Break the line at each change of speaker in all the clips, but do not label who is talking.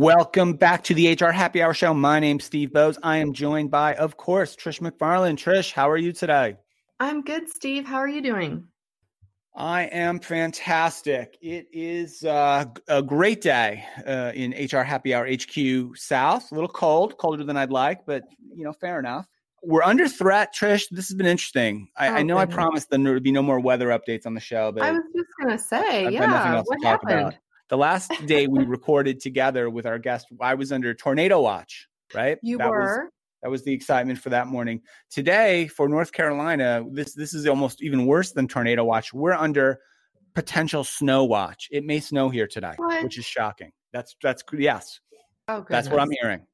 Welcome back to the HR Happy Hour Show. My name's Steve Boese. I am joined by, of course, Trish McFarlane. Trish, how are you today?
I'm good, Steve. How are you doing?
I am fantastic. It is uh, a great day uh, in HR Happy Hour HQ South. A little cold, colder than I'd like, but you know, fair enough. We're under threat, Trish. This has been interesting. I, oh, I know goodness. I promised there would be no more weather updates on the show, but
I was just gonna say, I've yeah, what happened?
The last day we recorded together with our guest, I was under tornado watch, right?
You
that
were.
Was, that was the excitement for that morning. Today, for North Carolina, this this is almost even worse than tornado watch. We're under potential snow watch. It may snow here today, what? which is shocking. That's that's yes. Oh, that's what I'm hearing.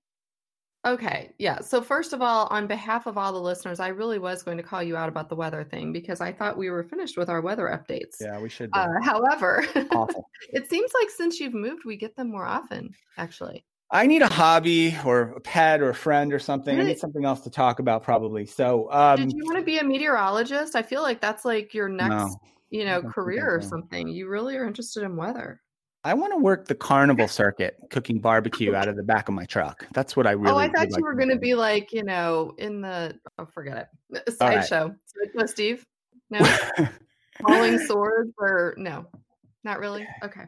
Okay. Yeah. So, first of all, on behalf of all the listeners, I really was going to call you out about the weather thing because I thought we were finished with our weather updates.
Yeah, we should.
Uh, however, it seems like since you've moved, we get them more often, actually.
I need a hobby or a pet or a friend or something. I need something else to talk about, probably. So, um,
did you want to be a meteorologist? I feel like that's like your next, no, you know, career or something. You really are interested in weather.
I want to work the carnival circuit, cooking barbecue out of the back of my truck. That's what I really. Oh,
I thought you like were going to be like, you know, in the oh, forget it, sideshow. Right. No, Steve. No, falling swords or no, not really. Okay.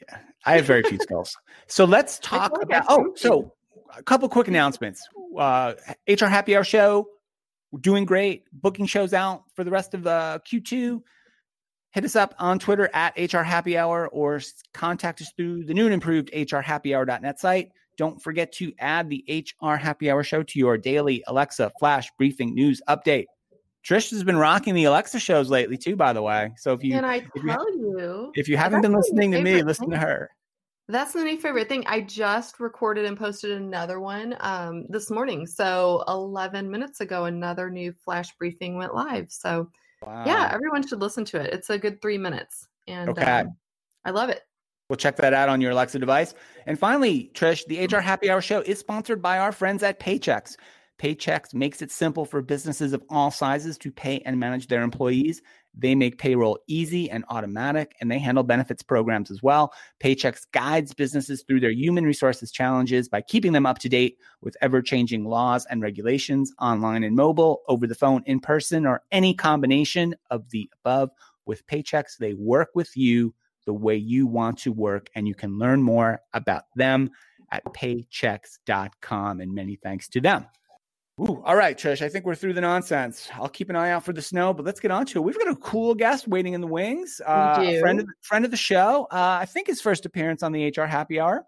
Yeah, I have very few skills. So let's talk like about. Oh, so a couple quick announcements. Uh, HR Happy Hour show, we're doing great. Booking shows out for the rest of uh, Q2 hit us up on Twitter at HR Happy Hour or contact us through the new and improved hrhappyhour.net site. Don't forget to add the HR Happy Hour show to your daily Alexa flash briefing news update. Trish has been rocking the Alexa shows lately too, by the way. So if you
can I tell
you,
you
if you haven't been listening to me, listen to her.
That's my new favorite thing. I just recorded and posted another one um, this morning. So 11 minutes ago, another new flash briefing went live. So Wow. Yeah, everyone should listen to it. It's a good three minutes. And okay. Um, I love it.
We'll check that out on your Alexa device. And finally, Trish, the HR Happy Hour show is sponsored by our friends at Paychex. Paychex makes it simple for businesses of all sizes to pay and manage their employees. They make payroll easy and automatic, and they handle benefits programs as well. Paychex guides businesses through their human resources challenges by keeping them up to date with ever changing laws and regulations online and mobile, over the phone, in person, or any combination of the above. With Paychex, they work with you the way you want to work, and you can learn more about them at paychex.com. And many thanks to them. Ooh, all right, Trish. I think we're through the nonsense. I'll keep an eye out for the snow, but let's get on to it. We've got a cool guest waiting in the wings. Uh, a friend of the, friend of the show. Uh, I think his first appearance on the HR Happy Hour.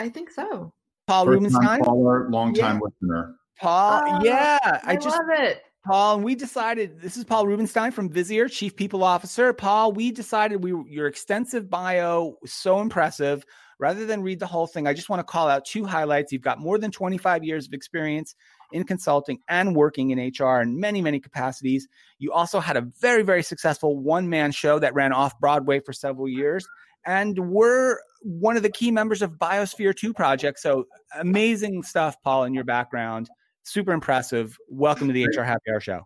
I think so.
Paul first Rubenstein,
caller, long time yeah. listener.
Paul, oh, yeah,
I, I just love it.
Paul, and we decided this is Paul Rubenstein from Visier, Chief People Officer. Paul, we decided we your extensive bio was so impressive. Rather than read the whole thing, I just want to call out two highlights. You've got more than 25 years of experience in consulting and working in HR in many, many capacities. You also had a very, very successful one man show that ran off Broadway for several years and were one of the key members of Biosphere 2 project. So amazing stuff, Paul, in your background. Super impressive. Welcome to the HR Happy Hour show.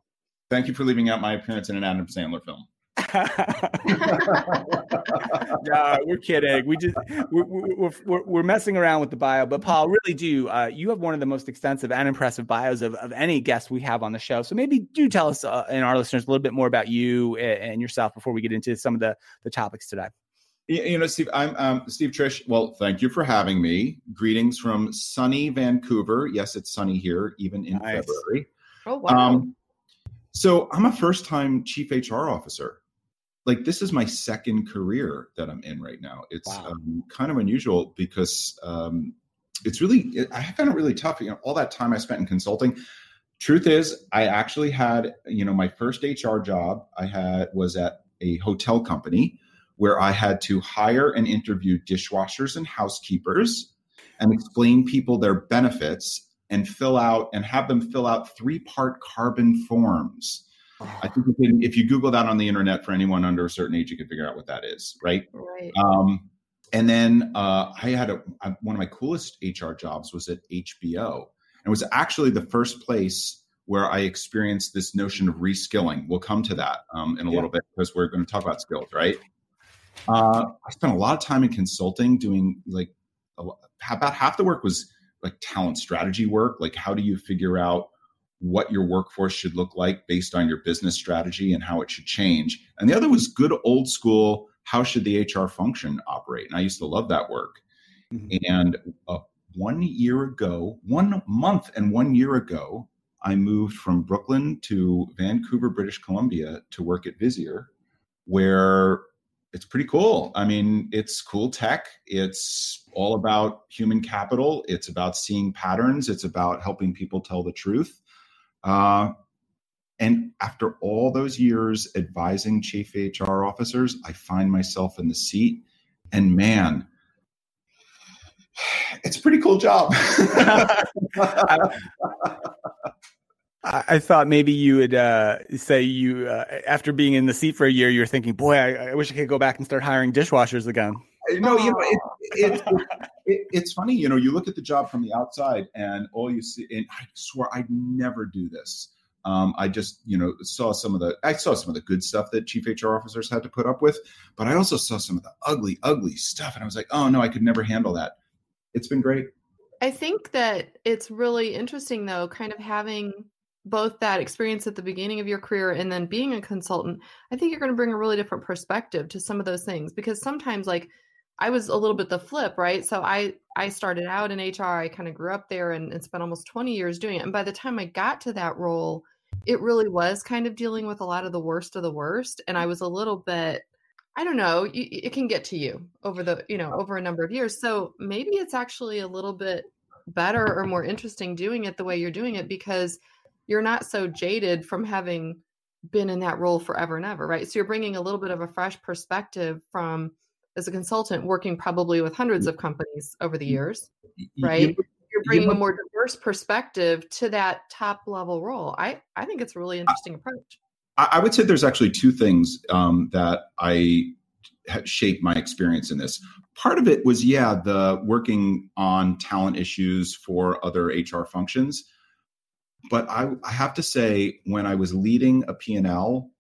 Thank you for leaving out my appearance in an Adam Sandler film.
no, we're kidding. We just we're, we're, we're, we're, messing around with the bio, but Paul, really do. Uh, you have one of the most extensive and impressive bios of, of any guest we have on the show. So maybe do tell us uh, and our listeners a little bit more about you and yourself before we get into some of the the topics today.
You know, Steve, I'm um, Steve Trish. Well, thank you for having me. Greetings from sunny Vancouver. Yes, it's sunny here, even in nice. February.
Oh wow! Um,
so I'm a first-time chief HR officer like this is my second career that I'm in right now. It's wow. um, kind of unusual because um, it's really I found it really tough. You know, all that time I spent in consulting, truth is, I actually had, you know, my first HR job I had was at a hotel company where I had to hire and interview dishwashers and housekeepers and explain people their benefits and fill out and have them fill out three part carbon forms. I think if you Google that on the internet for anyone under a certain age, you can figure out what that is, right?
Right.
Um, and then uh, I had a, one of my coolest HR jobs was at HBO, and it was actually the first place where I experienced this notion of reskilling. We'll come to that um, in a yeah. little bit because we're going to talk about skills, right? Uh, I spent a lot of time in consulting, doing like about half the work was like talent strategy work. Like, how do you figure out what your workforce should look like based on your business strategy and how it should change? And the other was good old school. How should the HR function operate? And I used to love that work. Mm-hmm. And uh, one year ago, one month and one year ago, I moved from Brooklyn to Vancouver, British Columbia to work at Visier, where it's pretty cool. I mean, it's cool tech. It's all about human capital. It's about seeing patterns. It's about helping people tell the truth. Uh, and after all those years advising chief HR officers, I find myself in the seat. And man, it's a pretty cool job.
I thought maybe you would uh, say you, uh, after being in the seat for a year, you're thinking, "Boy, I, I, wish I could go back and start hiring dishwashers again."
No, you know, it, it, it, it's funny. You know, you look at the job from the outside, and all you see, and I swear, I'd never do this. Um, I just, you know, saw some of the, I saw some of the good stuff that chief HR officers had to put up with, but I also saw some of the ugly, ugly stuff, and I was like, "Oh no, I could never handle that." It's been great.
I think that it's really interesting, though, kind of having both that experience at the beginning of your career and then being a consultant, I think you're going to bring a really different perspective to some of those things because sometimes like I was a little bit the flip, right? So I I started out in HR, I kind of grew up there and, and spent almost 20 years doing it. And by the time I got to that role, it really was kind of dealing with a lot of the worst of the worst and I was a little bit I don't know, it can get to you over the, you know, over a number of years. So maybe it's actually a little bit better or more interesting doing it the way you're doing it because you're not so jaded from having been in that role forever and ever, right? So you're bringing a little bit of a fresh perspective from as a consultant working probably with hundreds of companies over the years, right? You're bringing a more diverse perspective to that top level role. I I think it's a really interesting approach.
I would say there's actually two things um, that I shaped my experience in this. Part of it was, yeah, the working on talent issues for other HR functions but I, I, have to say, when I was leading a P&L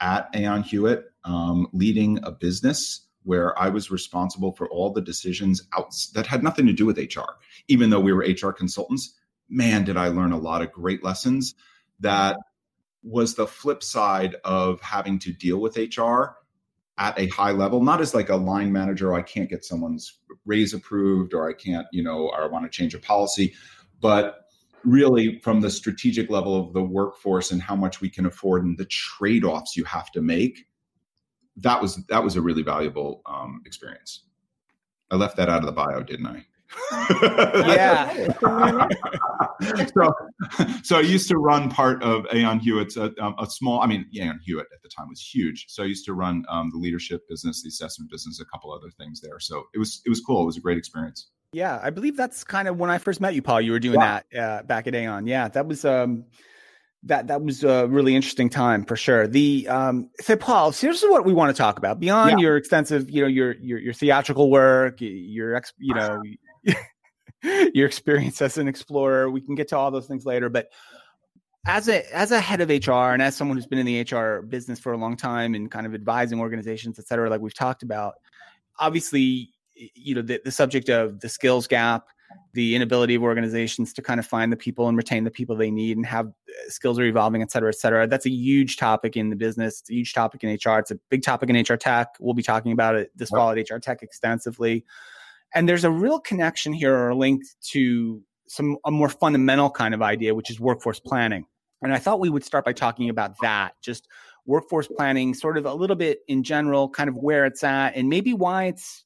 at Aon Hewitt, um, leading a business where I was responsible for all the decisions out that had nothing to do with HR, even though we were HR consultants, man, did I learn a lot of great lessons that was the flip side of having to deal with HR at a high level, not as like a line manager, oh, I can't get someone's raise approved or I can't, you know, or I want to change a policy, but really from the strategic level of the workforce and how much we can afford and the trade-offs you have to make that was that was a really valuable um, experience. I left that out of the bio didn't i?
Yeah.
So, so i used to run part of aon hewitt's a, uh, um, a, small i mean aon hewitt at the time was huge. So i used to run um, the leadership business the assessment business a couple other things there. So it was it was cool. It was a great experience.
Yeah, I believe that's kind of when I first met you, Paul. You were doing yeah. that uh, back at Aon. Yeah, that was um, that that was a really interesting time for sure. The um, so Paul, so here's what we want to talk about beyond yeah. your extensive, you know, your your your theatrical work, your ex, you know, your experience as an explorer. We can get to all those things later, but as a as a head of HR and as someone who's been in the HR business for a long time and kind of advising organizations, et cetera, like we've talked about, obviously you know the, the subject of the skills gap the inability of organizations to kind of find the people and retain the people they need and have uh, skills are evolving et cetera et cetera. That's a huge topic in the business. It's a huge topic in hr it's a big topic in hr tech. We'll be talking about it this fall at hr tech extensively. And there's a real connection here or a link to some a more fundamental kind of idea which is workforce planning. And i thought we would start by talking about that just workforce planning sort of a little bit in general kind of where it's at and maybe why it's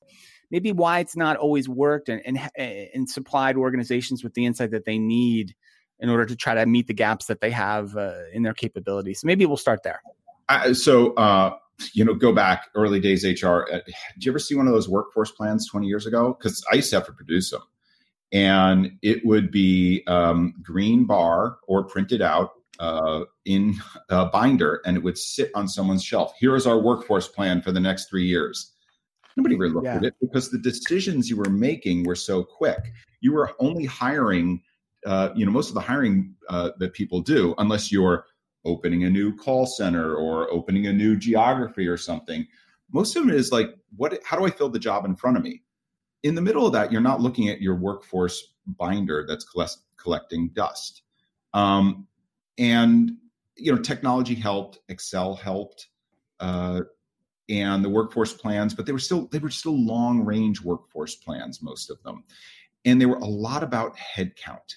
maybe why it's not always worked and, and, and supplied organizations with the insight that they need in order to try to meet the gaps that they have uh, in their capabilities. So maybe we'll start there.
So, uh, you know, go back early days HR. Uh, did you ever see one of those workforce plans 20 years ago? Because I used to have to produce them. And it would be um, green bar or printed out uh, in a binder and it would sit on someone's shelf. Here is our workforce plan for the next three years. Nobody really looked yeah. at it because the decisions you were making were so quick. You were only hiring, uh, you know, most of the hiring uh, that people do, unless you're opening a new call center or opening a new geography or something. Most of it is like, what? How do I fill the job in front of me? In the middle of that, you're not looking at your workforce binder that's collect, collecting dust. Um, and you know, technology helped, Excel helped. Uh, and the workforce plans, but they were still they were still long range workforce plans, most of them, and they were a lot about headcount.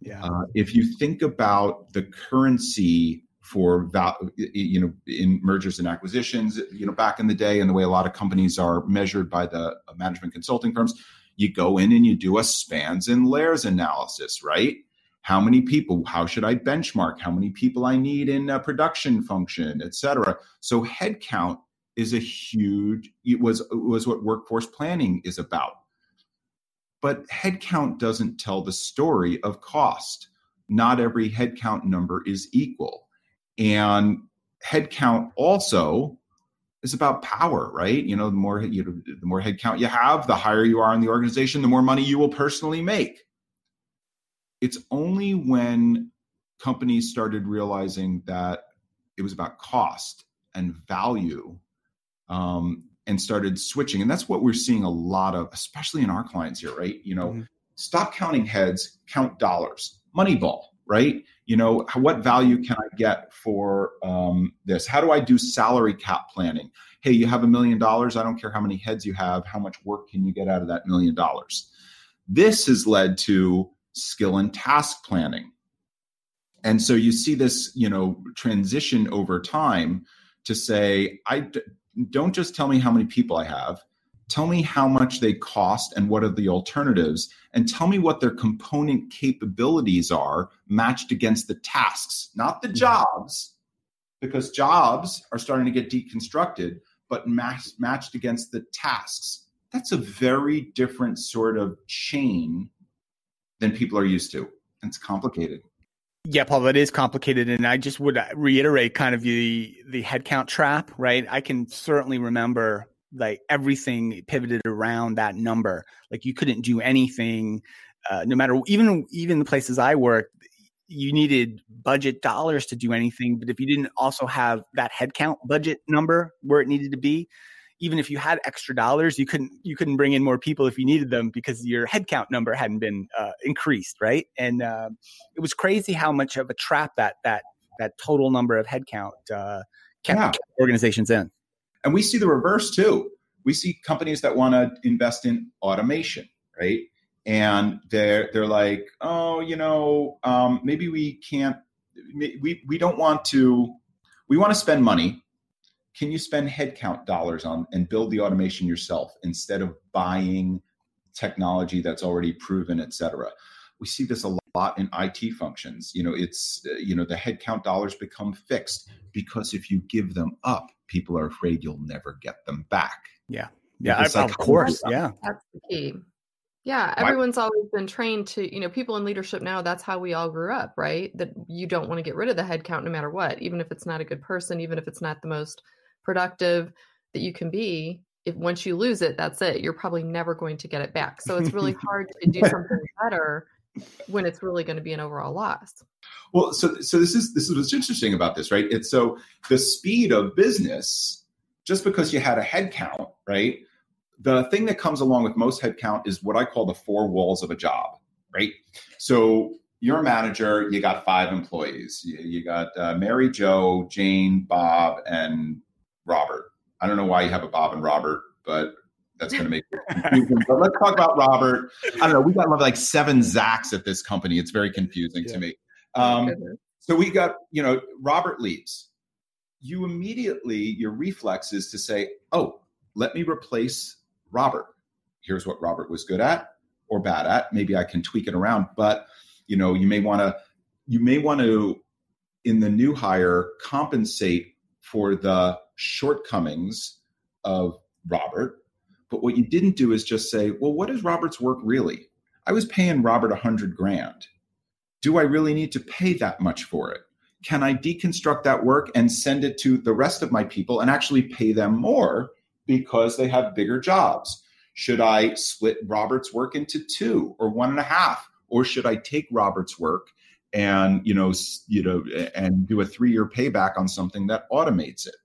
Yeah. Uh, if you think about the currency for val- you know in mergers and acquisitions, you know back in the day, and the way a lot of companies are measured by the uh, management consulting firms, you go in and you do a spans and layers analysis, right? How many people? How should I benchmark? How many people I need in a production function, et cetera? So headcount is a huge it was it was what workforce planning is about. But headcount doesn't tell the story of cost. Not every headcount number is equal. And headcount also is about power right? You know the more you know, the more headcount you have the higher you are in the organization the more money you will personally make. It's only when companies started realizing that it was about cost and value um, and started switching. And that's what we're seeing a lot of, especially in our clients here, right? You know, mm-hmm. stop counting heads, count dollars. Moneyball, right? You know, what value can I get for um, this? How do I do salary cap planning? Hey, you have a million dollars. I don't care how many heads you have. How much work can you get out of that million dollars? This has led to skill and task planning. And so you see this, you know, transition over time to say, I don't just tell me how many people I have. Tell me how much they cost and what are the alternatives, and tell me what their component capabilities are matched against the tasks, not the jobs, because jobs are starting to get deconstructed, but match, matched against the tasks. That's a very different sort of chain than people are used to. It's complicated.
Yeah, Paul, that is complicated, and I just would reiterate kind of the the headcount trap, right? I can certainly remember like everything pivoted around that number. Like you couldn't do anything, uh, no matter even even the places I worked, you needed budget dollars to do anything. But if you didn't also have that headcount budget number where it needed to be, even if you had extra dollars, you couldn't you couldn't bring in more people if you needed them because your headcount number hadn't been uh, increased, right? And uh, it was crazy how much of a trap that that that total number of headcount uh, kept, yeah. kept organizations in.
And we see the reverse too. We see companies that want to invest in automation, right? And they're they're like, oh, you know, um, maybe we can't. We we don't want to. We want to spend money can you spend headcount dollars on and build the automation yourself instead of buying technology that's already proven, et cetera? We see this a lot in IT functions. You know, it's uh, you know the headcount dollars become fixed because if you give them up, people are afraid you'll never get them back.
Yeah, yeah, I, of course, yeah.
That's the key. Yeah, everyone's always been trained to, you know, people in leadership now, that's how we all grew up, right? That you don't want to get rid of the headcount no matter what, even if it's not a good person, even if it's not the most productive that you can be if once you lose it that's it. You're probably never going to get it back. So it's really hard to do something better when it's really going to be an overall loss.
Well so so this is this is what's interesting about this right? It's so the speed of business just because you had a head count right? The thing that comes along with most headcount is what i call the four walls of a job right? So you're a manager you got five employees. You, you got uh, mary joe jane bob and Robert. I don't know why you have a Bob and Robert, but that's going to make it confusing. but let's talk about Robert. I don't know. We got like seven Zachs at this company. It's very confusing yeah. to me. Um, so we got, you know, Robert leaves. You immediately, your reflex is to say, oh, let me replace Robert. Here's what Robert was good at or bad at. Maybe I can tweak it around. But you know you may want to you may want to in the new hire compensate for the shortcomings of robert but what you didn't do is just say well what is robert's work really? I was paying robert a hundred grand. Do i really need to pay that much for it? Can i deconstruct that work and send it to the rest of my people and actually pay them more because they have bigger jobs? Should i split robert's work into two or one and a half? Or should I take Robert's work and you know you know and do a three year payback on something that automates it?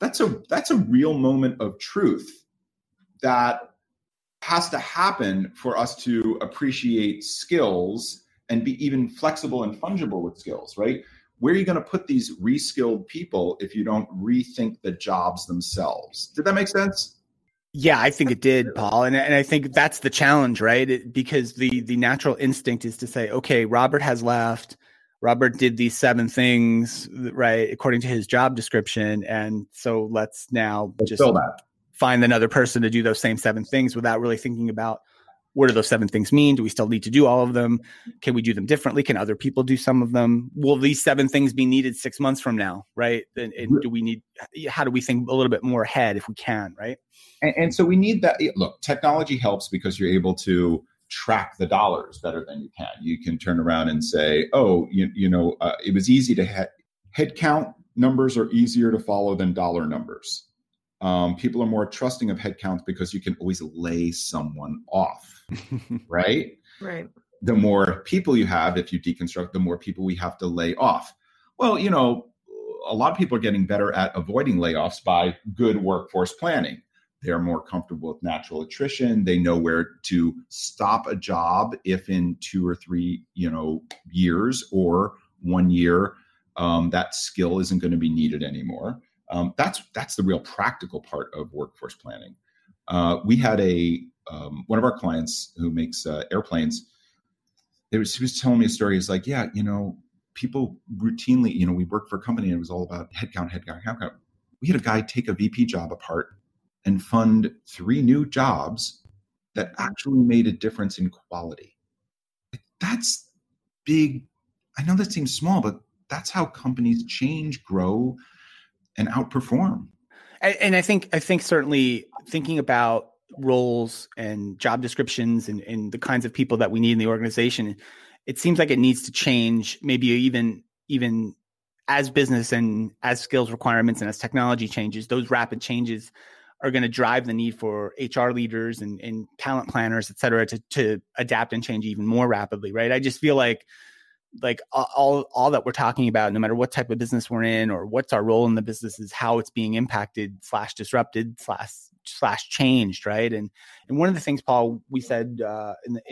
That's a that's a real moment of truth that has to happen for us to appreciate skills and be even flexible and fungible with skills, right? Where are you going to put these reskilled people if you don't rethink the jobs themselves? Did that make sense?
Yeah, I think it did, Paul, and and I think that's the challenge, right? It, because the the natural instinct is to say, okay, Robert has left. Robert did these seven things, right, according to his job description, and so let's now let's just find another person to do those same seven things without really thinking about what do those seven things mean? Do we still need to do all of them? Can we do them differently? Can other people do some of them? Will these seven things be needed six months from now? Right? And, and do we need? How do we think a little bit more ahead if we can? Right?
And, and so we need that. Look, technology helps because you're able to track the dollars better than you can. You can turn around and say, oh, you, you know, uh, it was easy to head head count numbers are easier to follow than dollar numbers. Um, people are more trusting of headcounts because you can always lay someone off right?
Right.
The more people you have, if you deconstruct, the more people we have to lay off. Well, you know, a lot of people are getting better at avoiding layoffs by good workforce planning. They're more comfortable with natural attrition. They know where to stop a job if in two or three, you know, years or one year um, that skill isn't going to be needed anymore. Um, that's that's the real practical part of workforce planning. Uh, we had a um, one of our clients who makes uh, airplanes. Was, he was telling me a story. He's like, yeah, you know, people routinely, you know, we worked for a company and it was all about headcount, headcount, headcount. We had a guy take a VP job apart and fund three new jobs that actually made a difference in quality. That's big. I know that seems small, but that's how companies change, grow, and outperform.
And, and I think I think certainly thinking about roles and job descriptions and, and the kinds of people that we need in the organization, it seems like it needs to change. Maybe even even as business and as skills requirements and as technology changes, those rapid changes are going to drive the need for HR leaders and, and talent planners, et cetera, to, to adapt and change even more rapidly, right? I just feel like like all all that we're talking about no matter what type of business we're in or what's our role in the business is how it's being impacted slash disrupted slash slash changed right and and one of the things paul we said uh, in the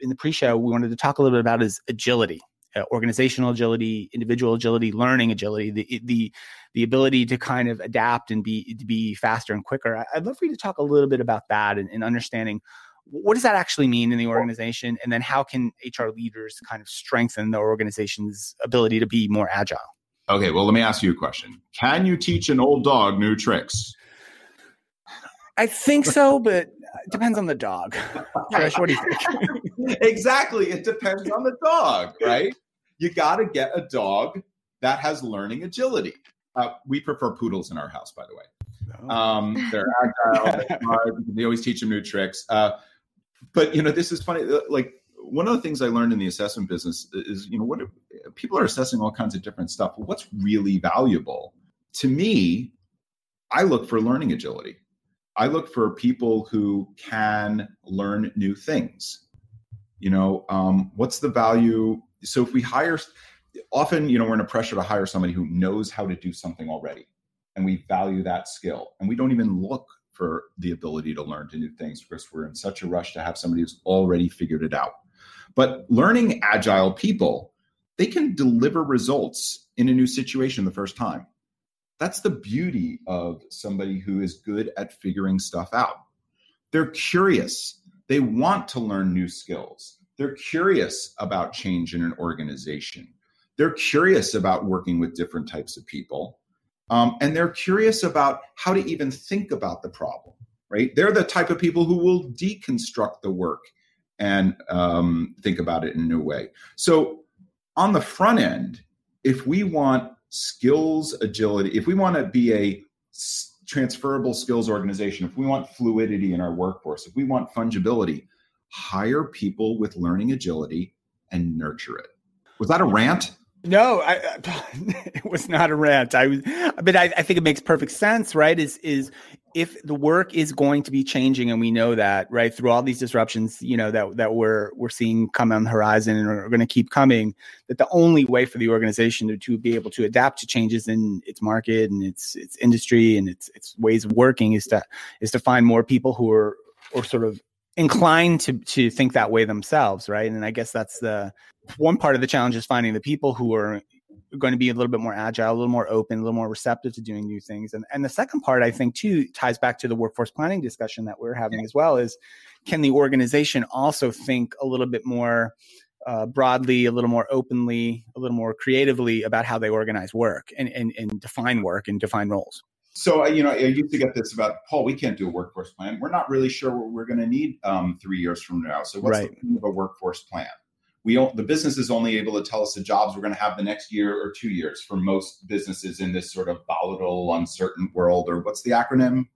in the pre-show we wanted to talk a little bit about is agility uh, organizational agility individual agility learning agility the the the ability to kind of adapt and be to be faster and quicker. I'd love for you to talk a little bit about that and, and understanding what does that actually mean in the organization? And then how can hr leaders kind of strengthen the organization's ability to be more agile?
Okay well let me ask you a question. Can you teach an old dog new tricks?
I think so but it depends on the dog. Trish, what do you think?
Exactly it depends on the dog right you got to get a dog that has learning agility uh, we prefer poodles in our house by the way oh. um, they're agile. they always teach them new tricks. Uh, but you know, this is funny. Uh, like one of the things I learned in the assessment business is, you know, what people are assessing all kinds of different stuff. What's really valuable to me? I look for learning agility. I look for people who can learn new things. You know, um, what's the value? So if we hire, often, you know, we're in a pressure to hire somebody who knows how to do something already, and we value that skill, and we don't even look for the ability to learn to new things because we're in such a rush to have somebody who's already figured it out. But learning agile people, they can deliver results in a new situation the first time. That's the beauty of somebody who is good at figuring stuff out. They're curious. They want to learn new skills. They're curious about change in an organization. They're curious about working with different types of people. Um, and they're curious about how to even think about the problem, right? They're the type of people who will deconstruct the work and um, think about it in a new way. So, on the front end, if we want skills agility, if we want to be a transferable skills organization, if we want fluidity in our workforce, if we want fungibility, hire people with learning agility and nurture it. Was that a rant?
No, I, it was not a rant. I was, but I, I, think it makes perfect sense, right? Is is if the work is going to be changing, and we know that, right, through all these disruptions, you know that that we're we're seeing come on the horizon and are going to keep coming. That the only way for the organization to, to be able to adapt to changes in its market and its its industry and its its ways of working is to is to find more people who are or sort of inclined to to think that way themselves, right? And I guess that's the one part of the challenge is finding the people who are going to be a little bit more agile, a little more open, a little more receptive to doing new things. And and the second part, I think, too, ties back to the workforce planning discussion that we're having as well. Is can the organization also think a little bit more uh, broadly, a little more openly, a little more creatively about how they organize work and, and, and define work and define roles?
So, uh, you know, I used to get this about Paul. We can't do a workforce plan. We're not really sure what we're going to need um, three years from now. So, what's right. the of a workforce plan? We don't, the business is only able to tell us the jobs we're going to have the next year or two years for most businesses in this sort of volatile, uncertain world. Or what's the acronym?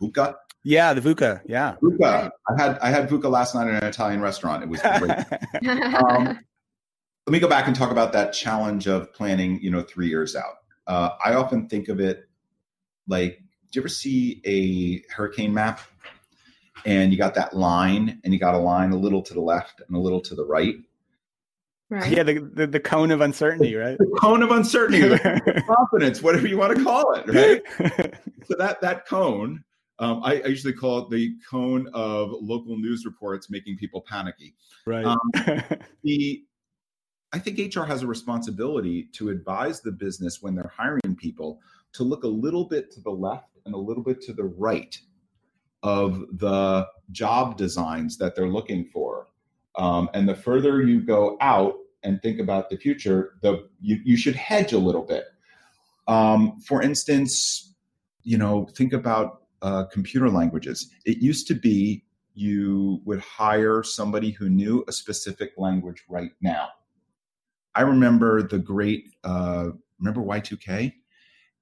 VUCA.
Yeah, the VUCA. Yeah,
VUCA. I had I had VUCA last night in an Italian restaurant. It was great. um, let me go back and talk about that challenge of planning. You know, three years out. Uh, I often think of it like do you ever see a hurricane map? And you got that line and you got a line a little to the left and a little to the right.
Right. Yeah the, the, the cone of uncertainty right?
the cone of uncertainty confidence whatever you want to call it right? So that that cone um, I, I, usually call it the cone of local news reports making people panicky.
Right. Um,
the i think hr has a responsibility to advise the business when they're hiring people to look a little bit to the left and a little bit to the right of the job designs that they're looking for. Um, and the further you go out and think about the future, the you, you should hedge a little bit. Um, for instance, you know, think about uh, computer languages. It used to be you would hire somebody who knew a specific language right now. I remember the great, uh, remember Y2K?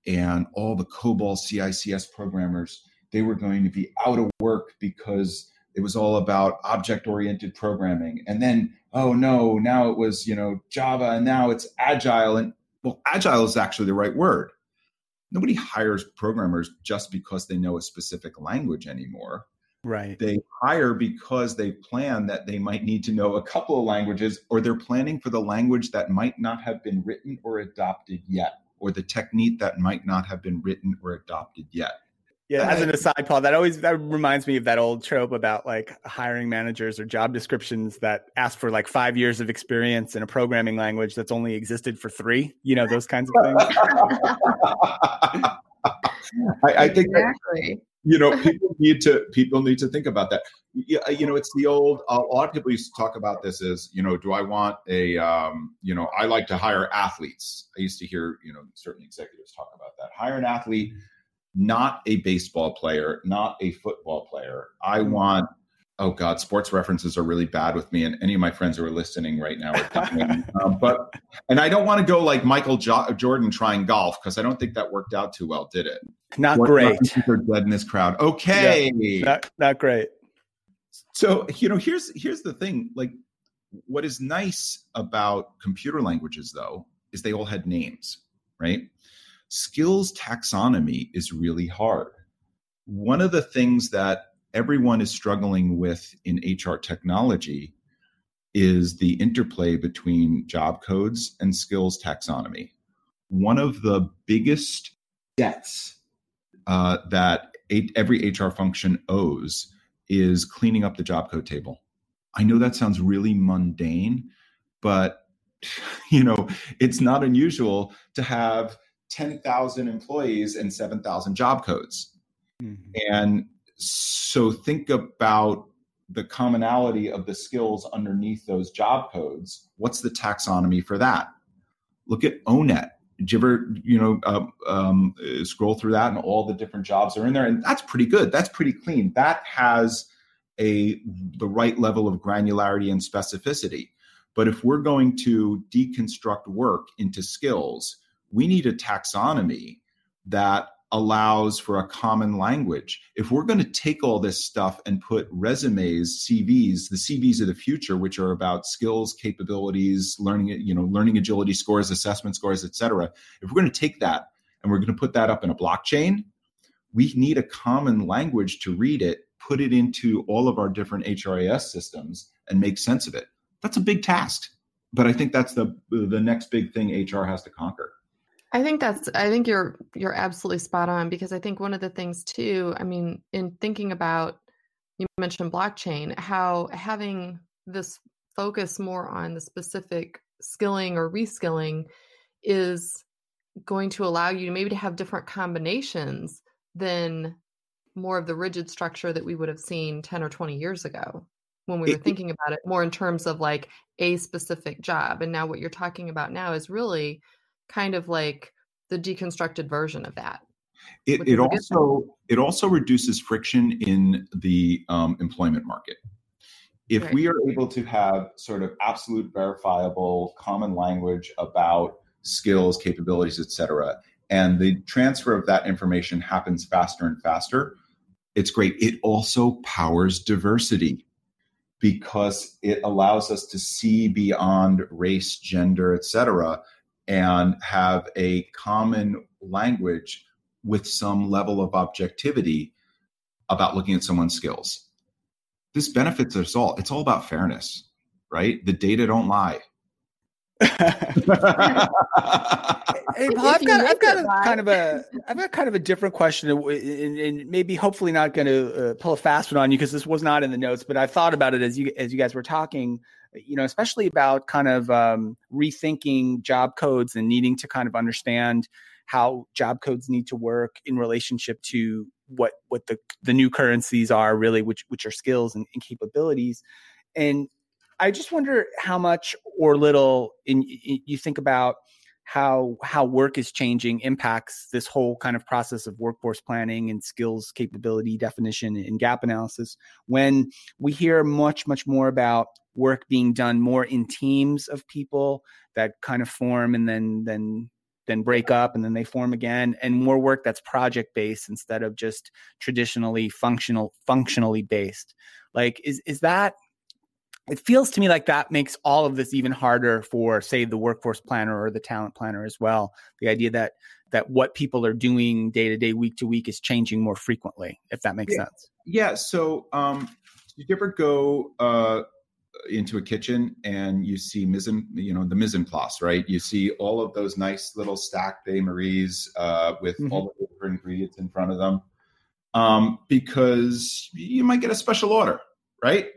and all the COBOL CICS programmers, they were going to be out of work because it was all about object oriented programming. And then, oh no, now it was, you know, Java and now it's agile. And well, agile is actually the right word. Nobody hires programmers just because they know a specific language anymore.
Right.
They hire because they plan that they might need to know a couple of languages or they're planning for the language that might not have been written or adopted yet or the technique that might not have been written or adopted yet.
Yeah, as an aside, Paul, that always that reminds me of that old trope about like hiring managers or job descriptions that ask for like five years of experience in a programming language that's only existed for three. You know, those kinds of things.
I, I, think exactly. You know people need to people need to think about that. You know it's the old a lot of people used to talk about this as you know do i want a um, you know i like to hire athletes. I used to hear you know certain executives talk about that. Hire an athlete not a baseball player not a football player. I mm-hmm. want oh god sports references are really bad with me and any of my friends who are listening right now are um, but and i don't want to go like michael jo- jordan trying golf because i don't think that worked out too well did it?
Not great.
Are dead in this crowd. Okay.
yeah, not, not great.
So you know here's here's the thing like what is nice about computer languages though is they all had names right? Skills taxonomy is really hard. One of the things that everyone is struggling with in HR technology is the interplay between job codes and skills taxonomy. One of the biggest debts uh, that a- every HR function owes is cleaning up the job code table. I know that sounds really mundane, but you know, it's not unusual to have 10,000 employees and 7,000 job codes. Mm-hmm. And so think about the commonality of the skills underneath those job codes. What's the taxonomy for that? Look at ONET. Did you ever, you know, uh, um, scroll through that and all the different jobs are in there? And that's pretty good. That's pretty clean. That has a the right level of granularity and specificity. But if we're going to deconstruct work into skills, we need a taxonomy that allows for a common language. If we're going to take all this stuff and put resumes, CVs, the CVs of the future, which are about skills, capabilities, learning, you know, learning agility scores, assessment scores, et cetera. If we're going to take that and we're going to put that up in a blockchain, we need a common language to read it, put it into all of our different HRIS systems and make sense of it. That's a big task. But I think that's the the next big thing HR has to conquer.
I think that's I think you're you're absolutely spot on because I think one of the things too, I mean, in thinking about you mentioned blockchain, how having this focus more on the specific skilling or reskilling is going to allow you maybe to have different combinations than more of the rigid structure that we would have seen 10 or 20 years ago when we were thinking about it more in terms of like a specific job. And now what you're talking about now is really kind of like the deconstructed version of that.
It, it also it also reduces friction in the um, employment market. If right. we are able to have sort of absolute verifiable common language about skills, capabilities, et cetera, and the transfer of that information happens faster and faster, it's great. It also powers diversity because it allows us to see beyond race, gender, et cetera, and have a common language with some level of objectivity about looking at someone's skills. This benefits us all. It's all about fairness, right? The data don't lie. Hey,
Paul, I've got, I've got a kind of a, I've got kind of a different question, and, and maybe hopefully not going to uh, pull a fast one on you because this was not in the notes, but I thought about it as you as you guys were talking you know, especially about kind of um, rethinking job codes and needing to kind of understand how job codes need to work in relationship to what what the the new currencies are really, which which are skills and, and capabilities. And I just wonder how much or little in, in, you think about how how work is changing impacts this whole kind of process of workforce planning and skills capability definition and gap analysis when we hear much much more about work being done more in teams of people that kind of form and then then then break up and then they form again and more work that's project based instead of just traditionally functional functionally based. Like is is that it feels to me like that makes all of this even harder for say the workforce planner or the talent planner as well the idea that that what people are doing day to day week to week is changing more frequently if that makes
yeah.
sense
yeah so um did you ever go uh into a kitchen and you see mise en you know, the mise en place, right? You see all of those nice little stacked Bain Maries uh, with mm-hmm. all the different ingredients in front of them, um, because you might get a special order, right?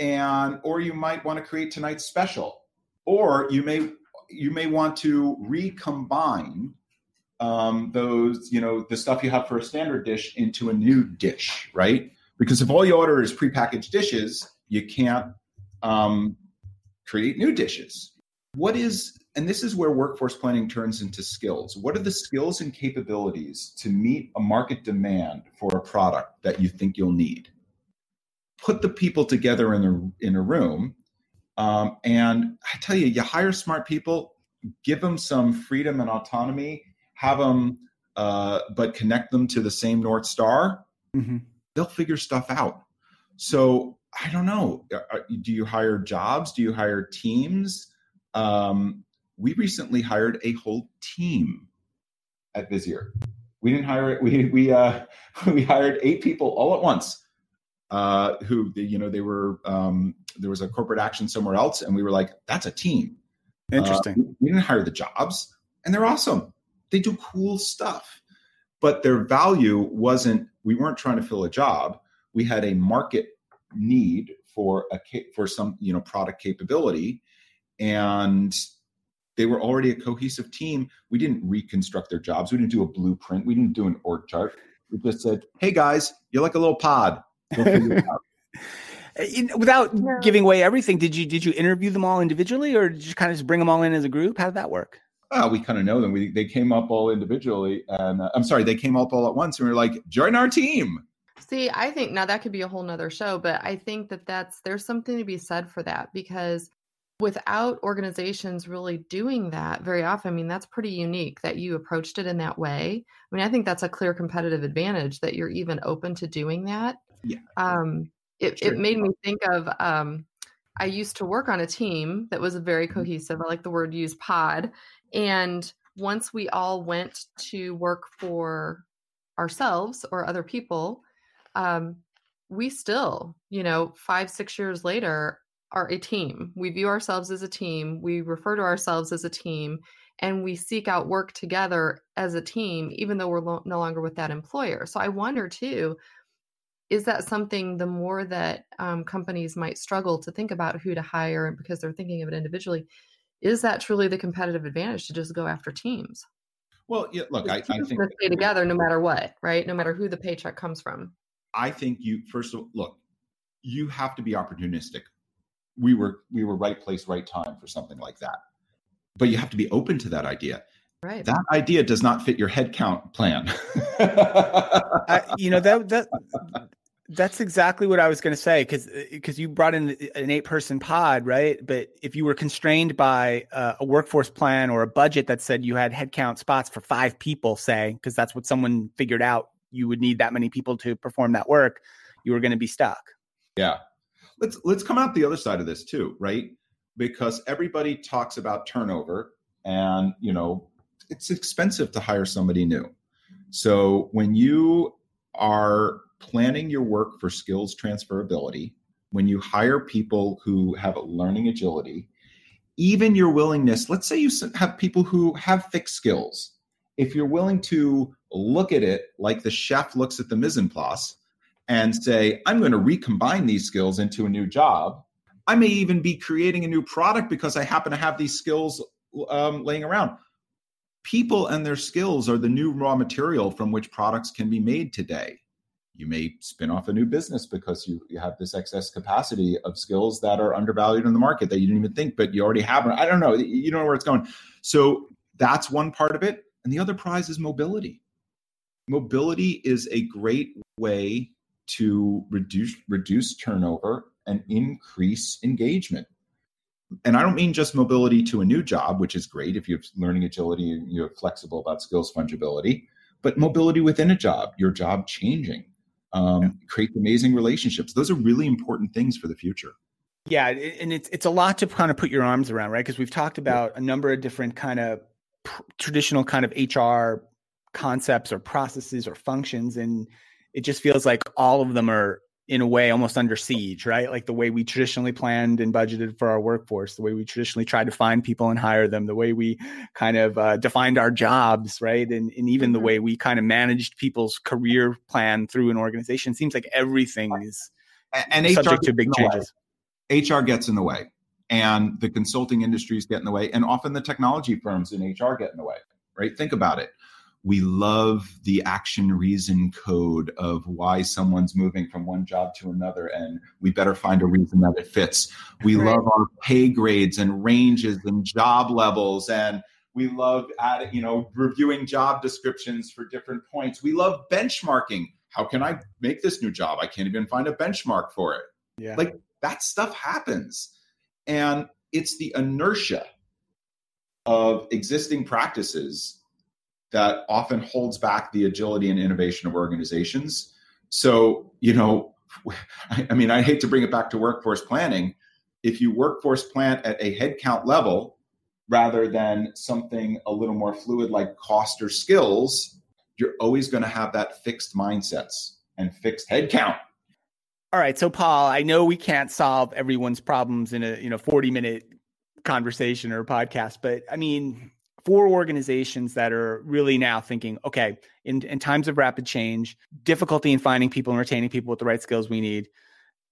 And or you might want to create tonight's special, or you may you may want to recombine um, those, you know, the stuff you have for a standard dish into a new dish, right? Because if all you order is prepackaged dishes, you can't um, create new dishes. What is, and this is where workforce planning turns into skills. What are the skills and capabilities to meet a market demand for a product that you think you'll need? Put the people together in a, in a room. Um, and I tell you, you hire smart people, give them some freedom and autonomy, have them, uh, but connect them to the same North Star. Mm-hmm. They'll figure stuff out. So I don't know. Do you hire jobs? Do you hire teams? Um, we recently hired a whole team at Visier. We didn't hire it. We we uh, we hired eight people all at once. Uh, who you know they were um, there was a corporate action somewhere else, and we were like, that's a team.
Interesting. Uh,
we didn't hire the jobs, and they're awesome. They do cool stuff, but their value wasn't. We weren't trying to fill a job. We had a market need for a for some you know product capability and they were already a cohesive team we didn't reconstruct their jobs we didn't do a blueprint we didn't do an org chart we just said hey guys you're like a little pod
without yeah. giving away everything did you did you interview them all individually or did you kind of just bring them all in as a group how did that work
well, we kind of know them. We, they came up all individually, and uh, I'm sorry, they came up all at once, and we were like, "Join our team."
See, I think now that could be a whole nother show, but I think that that's there's something to be said for that because without organizations really doing that very often, I mean, that's pretty unique that you approached it in that way. I mean, I think that's a clear competitive advantage that you're even open to doing that.
Yeah.
Um, it, sure. it made me think of um, I used to work on a team that was very mm-hmm. cohesive. I like the word used pod. And once we all went to work for ourselves or other people, um, we still, you know, five, six years later, are a team. We view ourselves as a team. We refer to ourselves as a team and we seek out work together as a team, even though we're lo- no longer with that employer. So I wonder too, is that something the more that um, companies might struggle to think about who to hire because they're thinking of it individually, is that truly the competitive advantage to just go after teams?
Well, yeah, look, I, I think
stay together no matter what, right? No matter who the paycheck comes from.
I think you first of all, look, you have to be opportunistic we were we were right place, right time for something like that. But you have to be open to that idea.
Right.
That idea does not fit your headcount plan.
I, you know that that that's exactly what I was going to say because because you brought in an eight person pod, right? But if you were constrained by uh, a workforce plan or a budget that said you had headcount spots for five people, say, because that's what someone figured out you would need that many people to perform that work, you were going to be stuck.
Yeah, let's let's come out the other side of this too, right? Because everybody talks about turnover and, you know, it's expensive to hire somebody new. So when you are planning your work for skills transferability, when you hire people who have learning agility, even your willingness, let's say you have people who have fixed skills. If you're willing to look at it like the chef looks at the mise en place and say, I'm going to recombine these skills into a new job. I may even be creating a new product because I happen to have these skills um, laying around. People and their skills are the new raw material from which products can be made today. You may spin off a new business because you, you have this excess capacity of skills that are undervalued in the market that you didn't even think, but you already have. I don't know. You don't know where it's going. So that's one part of it. And the other prize is mobility. Mobility is a great way to reduce reduce turnover and increase engagement. And I don't mean just mobility to a new job, which is great if you have learning agility and you're flexible about skills fungibility, but mobility within a job, your job changing, um, yeah. create amazing relationships. Those are really important things for the future.
Yeah, and it's it's a lot to kind of put your arms around, right? Because we've talked about a number of different kind of pr- traditional kind of HR concepts or processes or functions, and it just feels like all of them are in a way almost under siege, right? Like the way we traditionally planned and budgeted for our workforce, the way we traditionally tried to find people and hire them, the way we kind of uh, defined our jobs, right? And, and even the mm-hmm. way we kind of managed people's career plan through an organization seems like everything is
and, and subject to big changes. HR gets in the way, and the consulting industries get in the way, and often the technology firms in HR get in the way, right? Think about it we love the action reason code of why someone's moving from one job to another and we better find a reason that it fits. We right. love our pay grades and ranges and job levels and we love adding you know reviewing job descriptions for different points. We love benchmarking. How can i make this new job? I can't even find a benchmark for it.
Yeah.
Like that stuff happens. And it's the inertia of existing practices that often holds back the agility and innovation of organizations. So, you know, I mean, I hate to bring it back to workforce planning. If you workforce plan at a headcount level rather than something a little more fluid like cost or skills, you're always going to have that fixed mindsets and fixed headcount.
All right, so Paul, I know we can't solve everyone's problems in a you know 40 minute conversation or podcast, but I mean, for organizations that are really now thinking, okay, in, in times of rapid change, difficulty in finding people and retaining people with the right skills we need,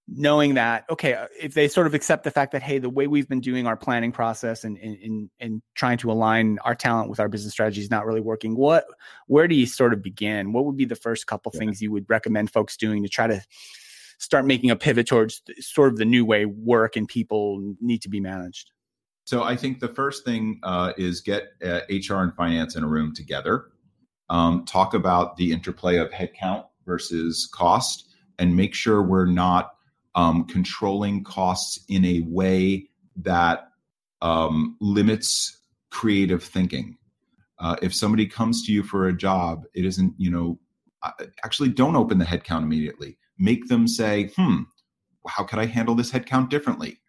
knowing that, okay, uh, if they sort of accept the fact that, hey, the way we've been doing our planning process and, and, and trying to align our talent with our business strategy is not really working, what, where do you sort of begin? What would be the first couple yeah. things you would recommend folks doing to try to start making a pivot towards sort of the new way work and people need to be managed?
So I think the first thing uh, is get uh, HR and finance in a room together. Um, talk about the interplay of headcount versus cost and make sure we're not um, controlling costs in a way that um, limits creative thinking. Uh, if somebody comes to you for a job, it isn't, you know, actually don't open the headcount immediately. Make them say, hmm, how could I handle this headcount differently?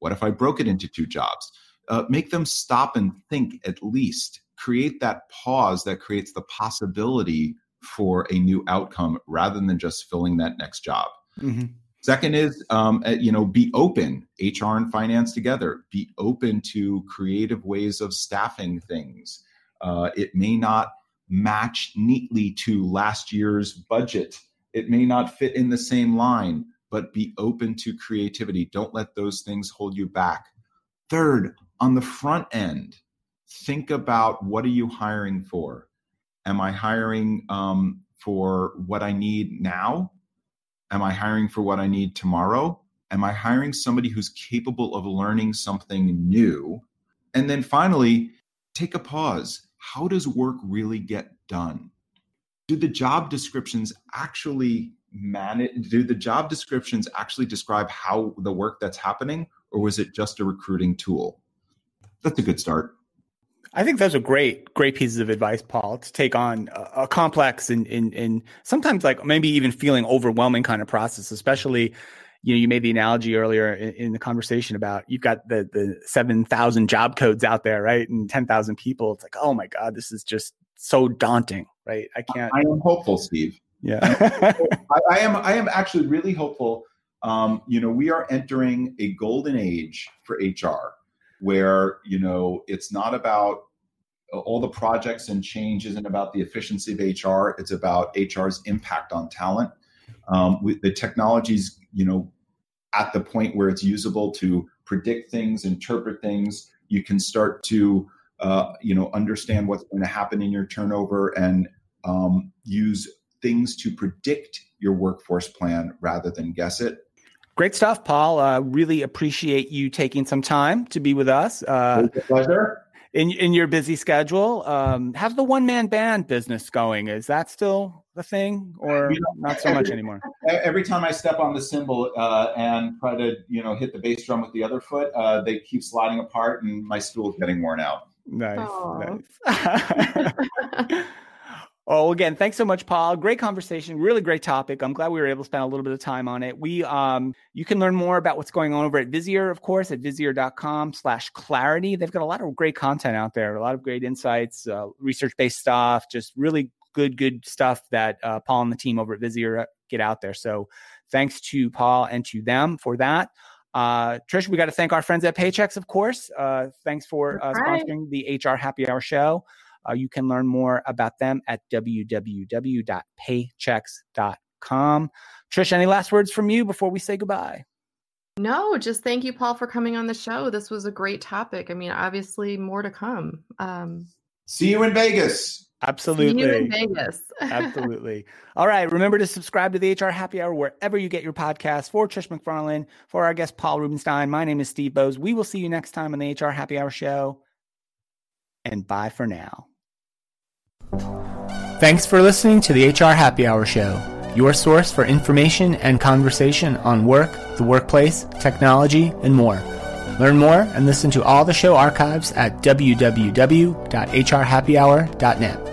What if I broke it into two jobs? Uh, make them stop and think at least. Create that pause that creates the possibility for a new outcome rather than just filling that next job. Mm-hmm. Second is, um, uh, you know, be open. HR and finance together. Be open to creative ways of staffing things. Uh, it may not match neatly to last year's budget. It may not fit in the same line, but be open to creativity. Don't let those things hold you back. Third, on the front end, think about what are you hiring for? Am I hiring um, for what I need now? Am I hiring for what I need tomorrow? Am I hiring somebody who's capable of learning something new? And then finally, take a pause. How does work really get done? Do the job descriptions actually manage do the job descriptions actually describe how the work that's happening or was it just a recruiting tool? That's a good start.
I think those are great, great pieces of advice, Paul, to take on a, a complex and, and, and sometimes like maybe even feeling overwhelming kind of process, especially, you know, you made the analogy earlier in, in the conversation about you've got the, the 7,000 job codes out there, right? And 10,000 people. It's like, oh my God, this is just so daunting, right? I can't.
I am hopeful, Steve.
Yeah.
I, I, am, I am actually really hopeful. Um, you know, we are entering a golden age for HR where you know it's not about all the projects and change isn't about the efficiency of HR. It's about HR's impact on talent. Um, the technologies, you know, at the point where it's usable to predict things, interpret things, you can start to, uh, you know, understand what's going to happen in your turnover and um, use things to predict your workforce plan rather than guess it.
Great stuff, Paul. Uh, really appreciate you taking some time to be with us. Uh,
pleasure.
In in your busy schedule, um, how's the one man band business going? Is that still the thing, or you know, not so much anymore?
Every time I step on the cymbal uh, and try to you know hit the bass drum with the other foot, uh, they keep sliding apart, and my stool's getting worn out.
Nice, nice. Oh, again, thanks so much, Paul. Great conversation. Really great topic. I'm glad we were able to spend a little bit of time on it. We, um, you can learn more about what's going on over at Visier, of course, at visier.com slash clarity. They've got a lot of great content out there, a lot of great insights, uh, research based stuff, just really good, good stuff that uh, Paul and the team over at Visier get out there. So thanks to Paul and to them for that. Uh, Trish, we got to thank our friends at Paychex, of course. Uh, thanks for uh, sponsoring the HR Happy Hour show. Uh, you can learn more about them at www.paychex.com. Trish, any last words from you before we say goodbye?
No, just thank you, Paul, for coming on the show. This was a great topic. I mean, obviously, more to come. Um,
See you in Vegas.
Absolutely.
See you in Vegas.
Absolutely. All right. Remember to subscribe to the HR Happy Hour wherever you get your podcasts. For Trish McFarlane, for our guest Paul Rubenstein, my name is Steve Boese. We will see you next time on the HR Happy Hour show. And bye for now. Thanks for listening to the HR Happy Hour Show, your source for information and conversation on work, the workplace, technology, and more. Learn more and listen to all the show archives at www.hrhappyhour.net.